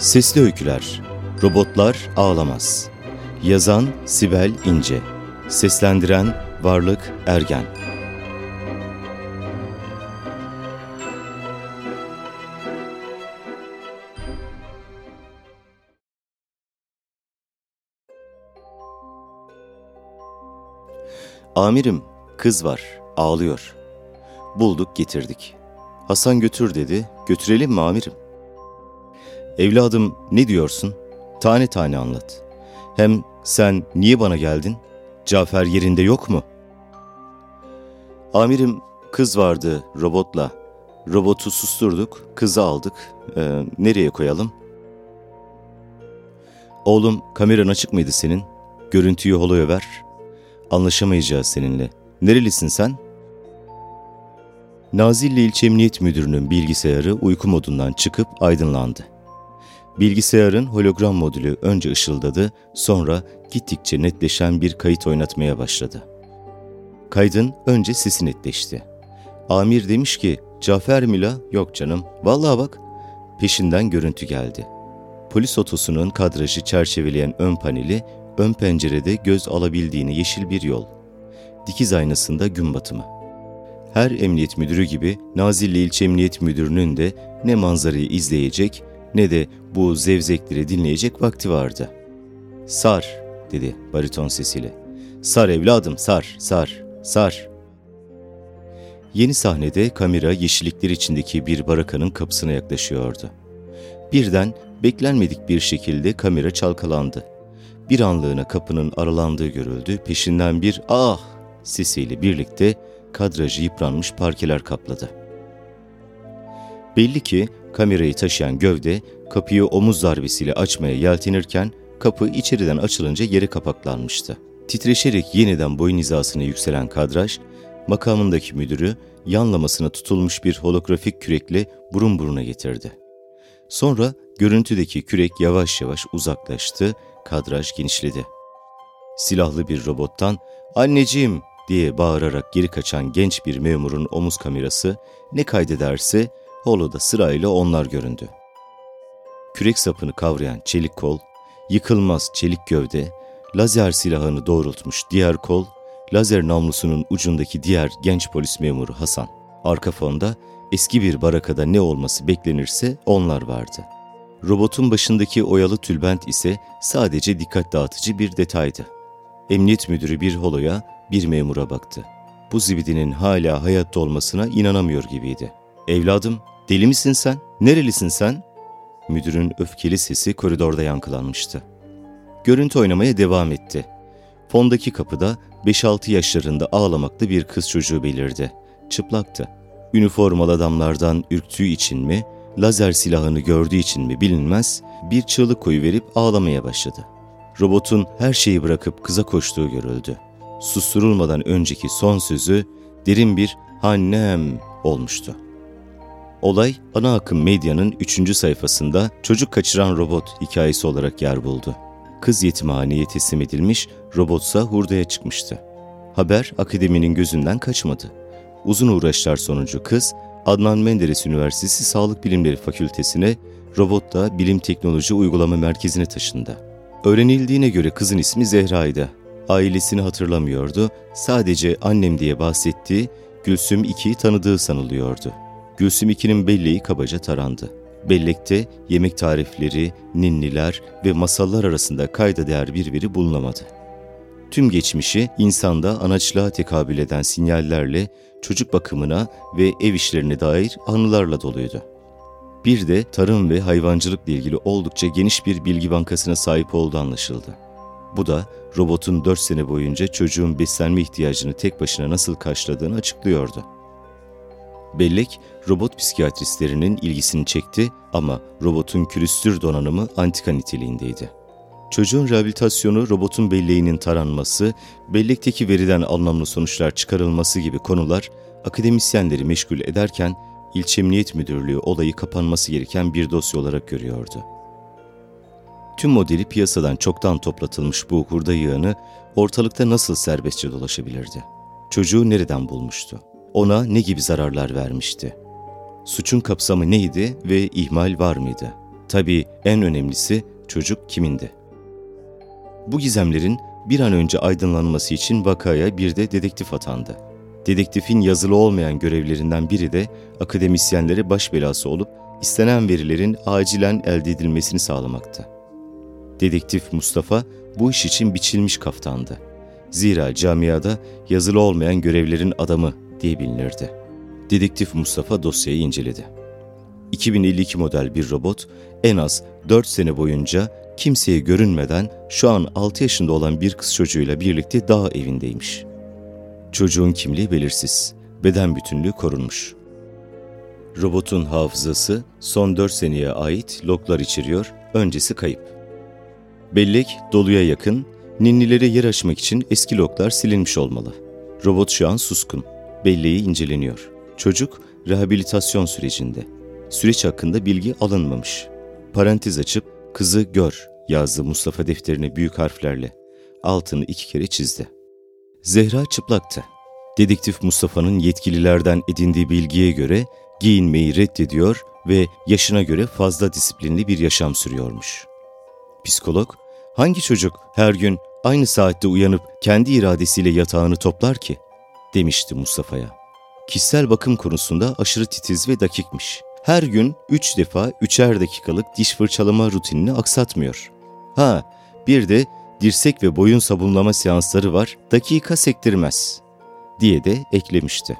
Sesli Öyküler Robotlar Ağlamaz Yazan Sibel İnce Seslendiren Varlık Ergen Amirim, kız var, ağlıyor. Bulduk, getirdik. Hasan götür dedi, götürelim mi amirim? Evladım ne diyorsun? Tane tane anlat. Hem sen niye bana geldin? Cafer yerinde yok mu? Amirim kız vardı robotla. Robotu susturduk, kızı aldık. Ee, nereye koyalım? Oğlum kameran açık mıydı senin? Görüntüyü holoya ver. Anlaşamayacağız seninle. Nerelisin sen? Nazilli İlçe Emniyet Müdürü'nün bilgisayarı uyku modundan çıkıp aydınlandı. Bilgisayarın hologram modülü önce ışıldadı, sonra gittikçe netleşen bir kayıt oynatmaya başladı. Kaydın önce sesi netleşti. Amir demiş ki, Cafer Mila, yok canım, vallahi bak. Peşinden görüntü geldi. Polis otosunun kadrajı çerçeveleyen ön paneli, ön pencerede göz alabildiğini yeşil bir yol. Dikiz aynasında gün batımı. Her emniyet müdürü gibi Nazilli İlçe Emniyet Müdürü'nün de ne manzarayı izleyecek ne de bu zevzekleri dinleyecek vakti vardı. Sar, dedi bariton sesiyle. Sar evladım, sar, sar, sar. Yeni sahnede kamera yeşillikler içindeki bir barakanın kapısına yaklaşıyordu. Birden beklenmedik bir şekilde kamera çalkalandı. Bir anlığına kapının aralandığı görüldü, peşinden bir ah sesiyle birlikte kadrajı yıpranmış parkeler kapladı. Belli ki kamerayı taşıyan gövde kapıyı omuz darbesiyle açmaya yeltenirken kapı içeriden açılınca yere kapaklanmıştı. Titreşerek yeniden boyun hizasına yükselen kadraj, makamındaki müdürü yanlamasına tutulmuş bir holografik kürekle burun buruna getirdi. Sonra görüntüdeki kürek yavaş yavaş uzaklaştı, kadraj genişledi. Silahlı bir robottan ''Anneciğim!'' diye bağırarak geri kaçan genç bir memurun omuz kamerası ne kaydederse holoda sırayla onlar göründü. Kürek sapını kavrayan çelik kol, yıkılmaz çelik gövde, lazer silahını doğrultmuş diğer kol, lazer namlusunun ucundaki diğer genç polis memuru Hasan. Arka fonda eski bir barakada ne olması beklenirse onlar vardı. Robotun başındaki oyalı tülbent ise sadece dikkat dağıtıcı bir detaydı. Emniyet müdürü bir holoya, bir memura baktı. Bu zibidinin hala hayatta olmasına inanamıyor gibiydi. ''Evladım, deli misin sen? Nerelisin sen?'' Müdürün öfkeli sesi koridorda yankılanmıştı. Görüntü oynamaya devam etti. Fondaki kapıda 5-6 yaşlarında ağlamaklı bir kız çocuğu belirdi. Çıplaktı. Üniformalı adamlardan ürktüğü için mi, lazer silahını gördüğü için mi bilinmez, bir çığlık koyuverip ağlamaya başladı. Robotun her şeyi bırakıp kıza koştuğu görüldü. Susturulmadan önceki son sözü derin bir annem olmuştu. Olay ana akım medyanın 3. sayfasında çocuk kaçıran robot hikayesi olarak yer buldu. Kız yetimhaneye teslim edilmiş, robotsa hurdaya çıkmıştı. Haber akademinin gözünden kaçmadı. Uzun uğraşlar sonucu kız, Adnan Menderes Üniversitesi Sağlık Bilimleri Fakültesine, robot da Bilim Teknoloji Uygulama Merkezi'ne taşındı. Öğrenildiğine göre kızın ismi Zehra'ydı. Ailesini hatırlamıyordu, sadece annem diye bahsettiği Gülsüm 2'yi tanıdığı sanılıyordu. Gülsüm 2'nin belleği kabaca tarandı. Bellekte yemek tarifleri, ninniler ve masallar arasında kayda değer bir veri bulunamadı. Tüm geçmişi insanda anaçlığa tekabül eden sinyallerle çocuk bakımına ve ev işlerine dair anılarla doluydu. Bir de tarım ve hayvancılıkla ilgili oldukça geniş bir bilgi bankasına sahip olduğu anlaşıldı. Bu da robotun 4 sene boyunca çocuğun beslenme ihtiyacını tek başına nasıl karşıladığını açıklıyordu. Bellek, robot psikiyatristlerinin ilgisini çekti ama robotun külüstür donanımı antika niteliğindeydi. Çocuğun rehabilitasyonu, robotun belleğinin taranması, bellekteki veriden anlamlı sonuçlar çıkarılması gibi konular akademisyenleri meşgul ederken İlçe Emniyet Müdürlüğü olayı kapanması gereken bir dosya olarak görüyordu. Tüm modeli piyasadan çoktan toplatılmış bu hurda yığını ortalıkta nasıl serbestçe dolaşabilirdi? Çocuğu nereden bulmuştu? Ona ne gibi zararlar vermişti? Suçun kapsamı neydi ve ihmal var mıydı? Tabii en önemlisi çocuk kimindi? Bu gizemlerin bir an önce aydınlanması için vakaya bir de dedektif atandı. Dedektifin yazılı olmayan görevlerinden biri de akademisyenlere baş belası olup istenen verilerin acilen elde edilmesini sağlamaktı. Dedektif Mustafa bu iş için biçilmiş kaftandı. Zira camiada yazılı olmayan görevlerin adamı diye bilinirdi. Dedektif Mustafa dosyayı inceledi. 2052 model bir robot en az 4 sene boyunca kimseye görünmeden şu an 6 yaşında olan bir kız çocuğuyla birlikte dağ evindeymiş. Çocuğun kimliği belirsiz, beden bütünlüğü korunmuş. Robotun hafızası son 4 seneye ait loglar içeriyor, öncesi kayıp. Bellek doluya yakın, ninnilere yer açmak için eski loglar silinmiş olmalı. Robot şu an suskun, belleği inceleniyor. Çocuk rehabilitasyon sürecinde. Süreç hakkında bilgi alınmamış. Parantez açıp kızı gör yazdı Mustafa defterine büyük harflerle. Altını iki kere çizdi. Zehra çıplaktı. Dedektif Mustafa'nın yetkililerden edindiği bilgiye göre giyinmeyi reddediyor ve yaşına göre fazla disiplinli bir yaşam sürüyormuş. Psikolog, hangi çocuk her gün aynı saatte uyanıp kendi iradesiyle yatağını toplar ki? Demişti Mustafa'ya. Kişisel bakım konusunda aşırı titiz ve dakikmiş. Her gün üç defa üçer dakikalık diş fırçalama rutinini aksatmıyor. Ha, bir de dirsek ve boyun sabunlama seansları var, dakika sektirmez, diye de eklemişti.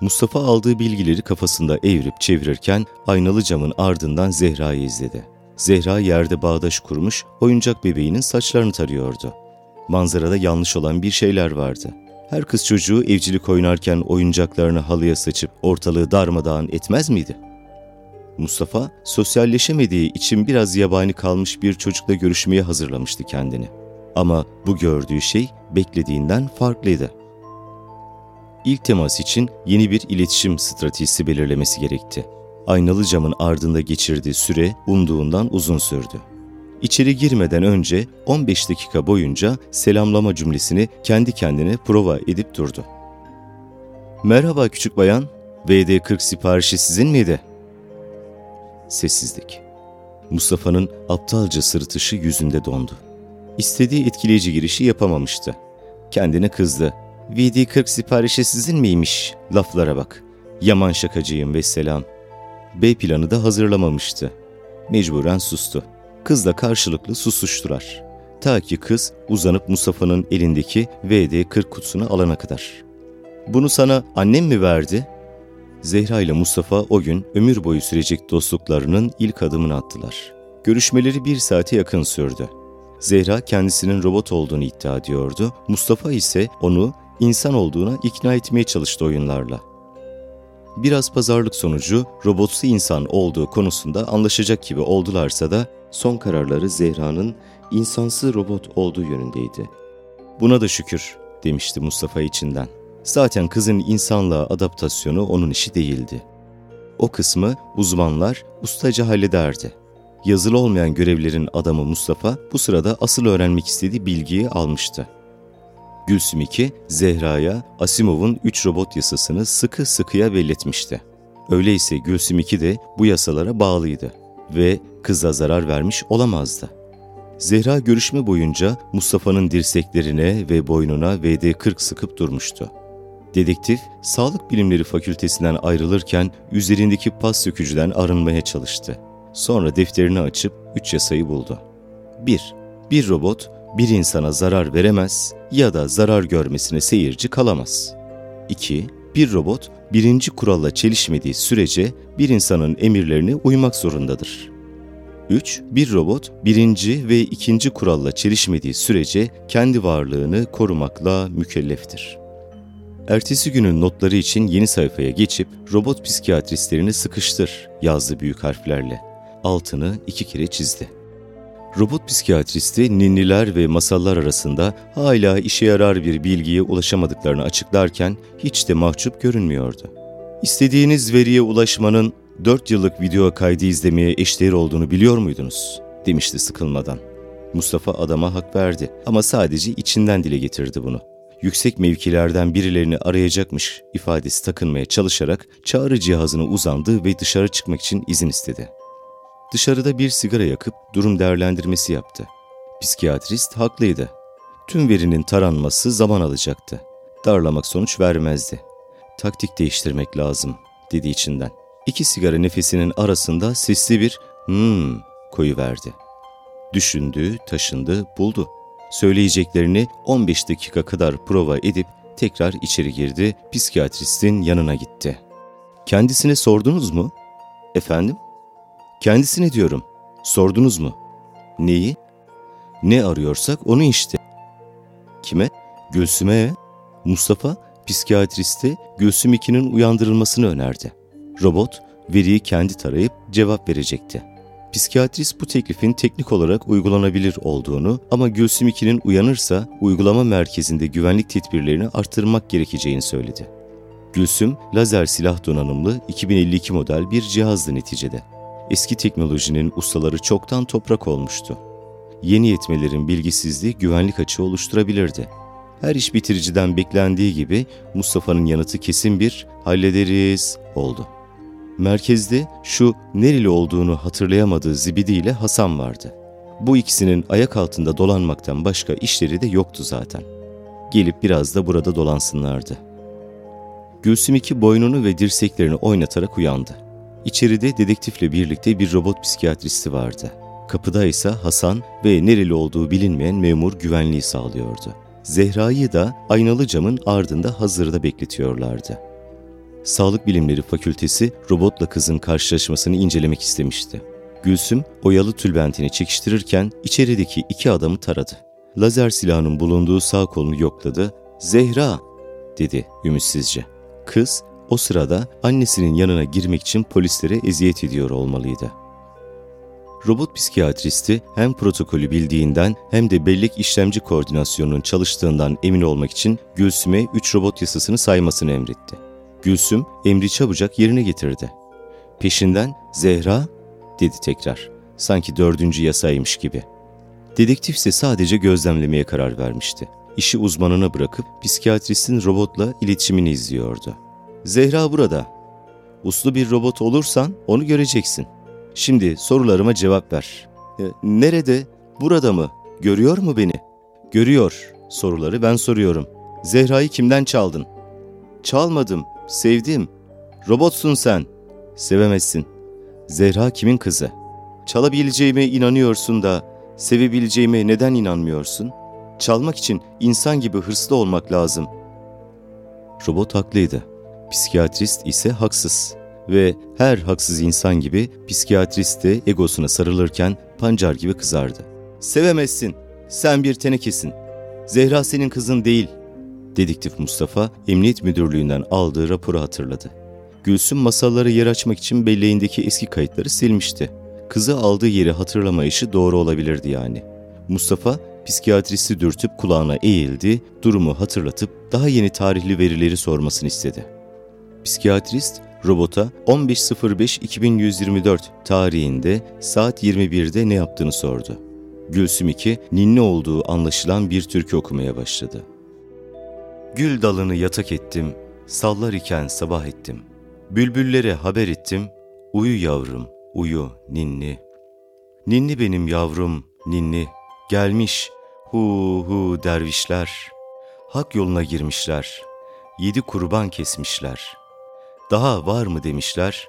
Mustafa aldığı bilgileri kafasında evirip çevirirken aynalı camın ardından Zehra'yı izledi. Zehra yerde bağdaş kurmuş, oyuncak bebeğinin saçlarını tarıyordu. Manzarada yanlış olan bir şeyler vardı. Her kız çocuğu evcilik oynarken oyuncaklarını halıya saçıp ortalığı darmadağın etmez miydi? Mustafa, sosyalleşemediği için biraz yabani kalmış bir çocukla görüşmeye hazırlamıştı kendini. Ama bu gördüğü şey beklediğinden farklıydı. İlk temas için yeni bir iletişim stratejisi belirlemesi gerekti. Aynalı camın ardında geçirdiği süre umduğundan uzun sürdü. İçeri girmeden önce 15 dakika boyunca selamlama cümlesini kendi kendine prova edip durdu. Merhaba küçük bayan, VD40 siparişi sizin miydi? Sessizlik. Mustafa'nın aptalca sırıtışı yüzünde dondu. İstediği etkileyici girişi yapamamıştı. Kendine kızdı. VD40 siparişi sizin miymiş? Laflara bak. Yaman şakacıyım ve selam. B planı da hazırlamamıştı. Mecburen sustu. Kızla karşılıklı susuştular. Ta ki kız uzanıp Mustafa'nın elindeki VD40 kutusunu alana kadar. Bunu sana annem mi verdi? Zehra ile Mustafa o gün ömür boyu sürecek dostluklarının ilk adımını attılar. Görüşmeleri bir saate yakın sürdü. Zehra kendisinin robot olduğunu iddia ediyordu. Mustafa ise onu insan olduğuna ikna etmeye çalıştı oyunlarla. Biraz pazarlık sonucu robotsu insan olduğu konusunda anlaşacak gibi oldularsa da son kararları Zehra'nın insansı robot olduğu yönündeydi. Buna da şükür demişti Mustafa içinden. Zaten kızın insanlığa adaptasyonu onun işi değildi. O kısmı uzmanlar ustaca hallederdi. Yazılı olmayan görevlerin adamı Mustafa bu sırada asıl öğrenmek istediği bilgiyi almıştı. Gülsüm 2, Zehra'ya Asimov'un 3 robot yasasını sıkı sıkıya belletmişti. Öyleyse Gülsüm 2 de bu yasalara bağlıydı ve kıza zarar vermiş olamazdı. Zehra görüşme boyunca Mustafa'nın dirseklerine ve boynuna VD-40 sıkıp durmuştu. Dedektif, Sağlık Bilimleri Fakültesinden ayrılırken üzerindeki pas sökücüden arınmaya çalıştı. Sonra defterini açıp üç yasayı buldu. 1. Bir robot bir insana zarar veremez ya da zarar görmesine seyirci kalamaz. 2. Bir robot birinci kuralla çelişmediği sürece bir insanın emirlerine uymak zorundadır. 3. Bir robot birinci ve ikinci kuralla çelişmediği sürece kendi varlığını korumakla mükelleftir. Ertesi günün notları için yeni sayfaya geçip robot psikiyatristlerini sıkıştır yazdı büyük harflerle. Altını iki kere çizdi. Robot psikiyatristi ninniler ve masallar arasında hala işe yarar bir bilgiye ulaşamadıklarını açıklarken hiç de mahcup görünmüyordu. İstediğiniz veriye ulaşmanın 4 yıllık video kaydı izlemeye eşdeğer olduğunu biliyor muydunuz? demişti sıkılmadan. Mustafa adama hak verdi ama sadece içinden dile getirdi bunu. Yüksek mevkilerden birilerini arayacakmış ifadesi takınmaya çalışarak çağrı cihazına uzandı ve dışarı çıkmak için izin istedi. Dışarıda bir sigara yakıp durum değerlendirmesi yaptı. Psikiyatrist haklıydı. Tüm verinin taranması zaman alacaktı. Darlamak sonuç vermezdi. Taktik değiştirmek lazım, dedi içinden. İki sigara nefesinin arasında sesli bir hmm koyu verdi. Düşündü, taşındı, buldu. Söyleyeceklerini 15 dakika kadar prova edip tekrar içeri girdi, psikiyatristin yanına gitti. Kendisine sordunuz mu? Efendim? Kendisine diyorum. Sordunuz mu? Neyi? Ne arıyorsak onu işte. Kime? Gülsüm'e. Mustafa, psikiyatriste Gülsüm 2'nin uyandırılmasını önerdi. Robot, veriyi kendi tarayıp cevap verecekti. Psikiyatrist bu teklifin teknik olarak uygulanabilir olduğunu ama Gülsüm 2'nin uyanırsa uygulama merkezinde güvenlik tedbirlerini arttırmak gerekeceğini söyledi. Gülsüm, lazer silah donanımlı 2052 model bir cihazdı neticede. Eski teknolojinin ustaları çoktan toprak olmuştu. Yeni yetmelerin bilgisizliği güvenlik açığı oluşturabilirdi. Her iş bitiriciden beklendiği gibi Mustafa'nın yanıtı kesin bir hallederiz oldu. Merkezde şu nereli olduğunu hatırlayamadığı Zibidi ile Hasan vardı. Bu ikisinin ayak altında dolanmaktan başka işleri de yoktu zaten. Gelip biraz da burada dolansınlardı. Gülsüm iki boynunu ve dirseklerini oynatarak uyandı. İçeride dedektifle birlikte bir robot psikiyatristi vardı. Kapıda ise Hasan ve nereli olduğu bilinmeyen memur güvenliği sağlıyordu. Zehra'yı da aynalı camın ardında hazırda bekletiyorlardı. Sağlık Bilimleri Fakültesi robotla kızın karşılaşmasını incelemek istemişti. Gülsüm oyalı tülbentini çekiştirirken içerideki iki adamı taradı. Lazer silahının bulunduğu sağ kolunu yokladı. Zehra dedi ümitsizce. Kız o sırada annesinin yanına girmek için polislere eziyet ediyor olmalıydı. Robot psikiyatristi hem protokolü bildiğinden hem de bellek işlemci koordinasyonunun çalıştığından emin olmak için Gülsüm'e 3 robot yasasını saymasını emretti. Gülsüm emri çabucak yerine getirdi. Peşinden Zehra dedi tekrar. Sanki dördüncü yasaymış gibi. Dedektif ise sadece gözlemlemeye karar vermişti. İşi uzmanına bırakıp psikiyatristin robotla iletişimini izliyordu. Zehra burada. Uslu bir robot olursan onu göreceksin. Şimdi sorularıma cevap ver. E, nerede? Burada mı? Görüyor mu beni? Görüyor. Soruları ben soruyorum. Zehra'yı kimden çaldın? Çalmadım. Sevdim. Robotsun sen. Sevemezsin. Zehra kimin kızı? Çalabileceğime inanıyorsun da sevebileceğime neden inanmıyorsun? Çalmak için insan gibi hırslı olmak lazım. Robot haklıydı. Psikiyatrist ise haksız. Ve her haksız insan gibi psikiyatrist de egosuna sarılırken pancar gibi kızardı. Sevemezsin. Sen bir tenekesin. Zehra senin kızın değil. Dedektif Mustafa, Emniyet Müdürlüğü'nden aldığı raporu hatırladı. Gülsüm masalları yer açmak için belleğindeki eski kayıtları silmişti. Kızı aldığı yeri hatırlamayışı doğru olabilirdi yani. Mustafa, psikiyatristi dürtüp kulağına eğildi, durumu hatırlatıp daha yeni tarihli verileri sormasını istedi. Psikiyatrist, robota 15.05.2124 tarihinde saat 21'de ne yaptığını sordu. Gülsüm 2, ninni olduğu anlaşılan bir türkü okumaya başladı. Gül dalını yatak ettim, sallar iken sabah ettim. Bülbüllere haber ettim, uyu yavrum, uyu ninni. Ninni benim yavrum, ninni. Gelmiş, hu hu dervişler. Hak yoluna girmişler. Yedi kurban kesmişler. Daha var mı demişler.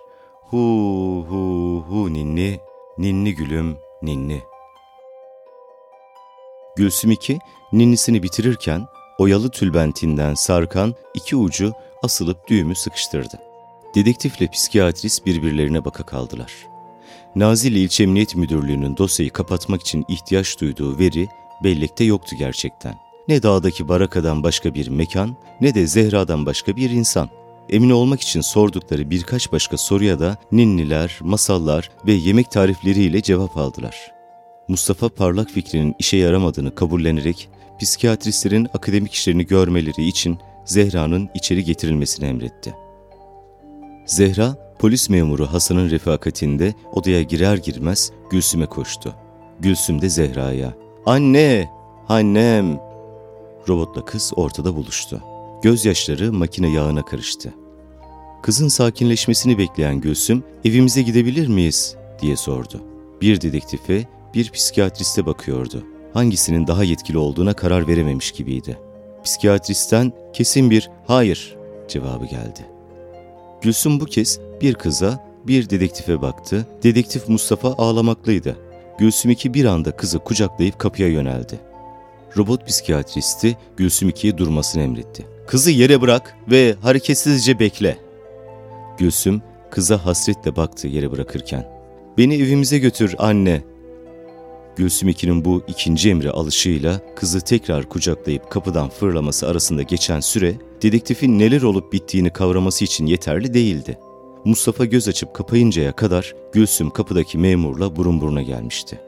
Hu hu hu ninni, ninni gülüm, ninni. Gülsüm 2, ninnisini bitirirken oyalı tülbentinden sarkan iki ucu asılıp düğümü sıkıştırdı. Dedektifle psikiyatrist birbirlerine baka kaldılar. Nazilli İlçe Emniyet Müdürlüğü'nün dosyayı kapatmak için ihtiyaç duyduğu veri bellekte yoktu gerçekten. Ne dağdaki barakadan başka bir mekan ne de Zehra'dan başka bir insan. Emin olmak için sordukları birkaç başka soruya da ninniler, masallar ve yemek tarifleriyle cevap aldılar. Mustafa parlak fikrinin işe yaramadığını kabullenerek psikiyatristlerin akademik işlerini görmeleri için Zehra'nın içeri getirilmesini emretti. Zehra, polis memuru Hasan'ın refakatinde odaya girer girmez Gülsüm'e koştu. Gülsüm de Zehra'ya. ''Anne! Annem!'' Robotla kız ortada buluştu. Gözyaşları makine yağına karıştı. Kızın sakinleşmesini bekleyen Gülsüm, ''Evimize gidebilir miyiz?'' diye sordu. Bir dedektife, bir psikiyatriste bakıyordu. Hangisinin daha yetkili olduğuna karar verememiş gibiydi. Psikiyatristten kesin bir hayır cevabı geldi. Gülsüm bu kez bir kıza, bir dedektife baktı. Dedektif Mustafa ağlamaklıydı. Gülsüm iki bir anda kızı kucaklayıp kapıya yöneldi. Robot psikiyatristi Gülsüm ikiye durmasını emretti. Kızı yere bırak ve hareketsizce bekle. Gülsüm kıza hasretle baktı yere bırakırken. Beni evimize götür anne. Gülsüm ikinin bu ikinci emri alışıyla kızı tekrar kucaklayıp kapıdan fırlaması arasında geçen süre dedektifin neler olup bittiğini kavraması için yeterli değildi. Mustafa göz açıp kapayıncaya kadar Gülsüm kapıdaki memurla burun buruna gelmişti.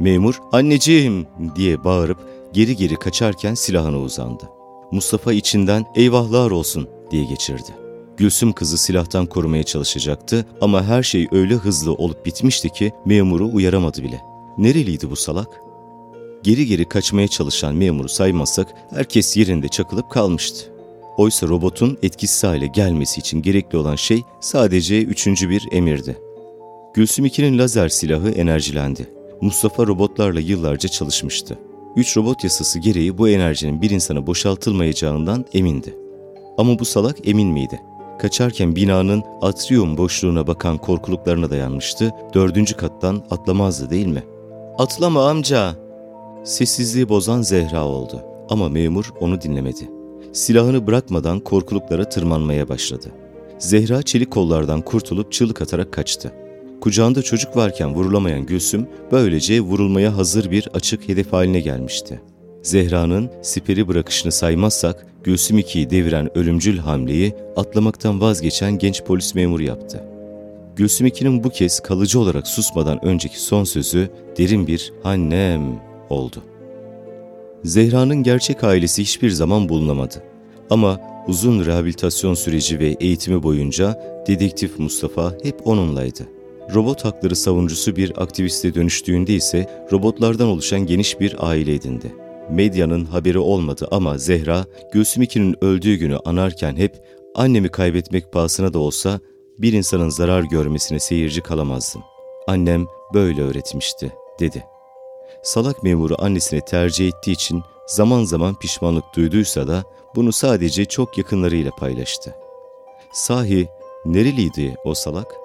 Memur, anneciğim diye bağırıp geri geri kaçarken silahına uzandı. Mustafa içinden eyvahlar olsun diye geçirdi. Gülsüm kızı silahtan korumaya çalışacaktı ama her şey öyle hızlı olup bitmişti ki memuru uyaramadı bile. Nereliydi bu salak? Geri geri kaçmaya çalışan memuru saymazsak herkes yerinde çakılıp kalmıştı. Oysa robotun etkisiz hale gelmesi için gerekli olan şey sadece üçüncü bir emirdi. Gülsüm 2'nin lazer silahı enerjilendi. Mustafa robotlarla yıllarca çalışmıştı. Üç robot yasası gereği bu enerjinin bir insana boşaltılmayacağından emindi. Ama bu salak emin miydi? Kaçarken binanın atrium boşluğuna bakan korkuluklarına dayanmıştı, dördüncü kattan atlamazdı değil mi? ''Atlama amca!'' Sessizliği bozan Zehra oldu ama memur onu dinlemedi. Silahını bırakmadan korkuluklara tırmanmaya başladı. Zehra çelik kollardan kurtulup çığlık atarak kaçtı. Kucağında çocuk varken vurulamayan Gülsüm böylece vurulmaya hazır bir açık hedef haline gelmişti. Zehra'nın siperi bırakışını saymazsak Gülsüm 2'yi deviren ölümcül hamleyi atlamaktan vazgeçen genç polis memuru yaptı. Gülsüm 2'nin bu kez kalıcı olarak susmadan önceki son sözü derin bir annem oldu. Zehra'nın gerçek ailesi hiçbir zaman bulunamadı. Ama uzun rehabilitasyon süreci ve eğitimi boyunca dedektif Mustafa hep onunlaydı. Robot hakları savunucusu bir aktiviste dönüştüğünde ise robotlardan oluşan geniş bir aile edindi. Medyanın haberi olmadı ama Zehra, Gülsüm İki'nin öldüğü günü anarken hep annemi kaybetmek pahasına da olsa bir insanın zarar görmesine seyirci kalamazdım. Annem böyle öğretmişti, dedi. Salak memuru annesini tercih ettiği için zaman zaman pişmanlık duyduysa da bunu sadece çok yakınlarıyla paylaştı. Sahi nereliydi o salak?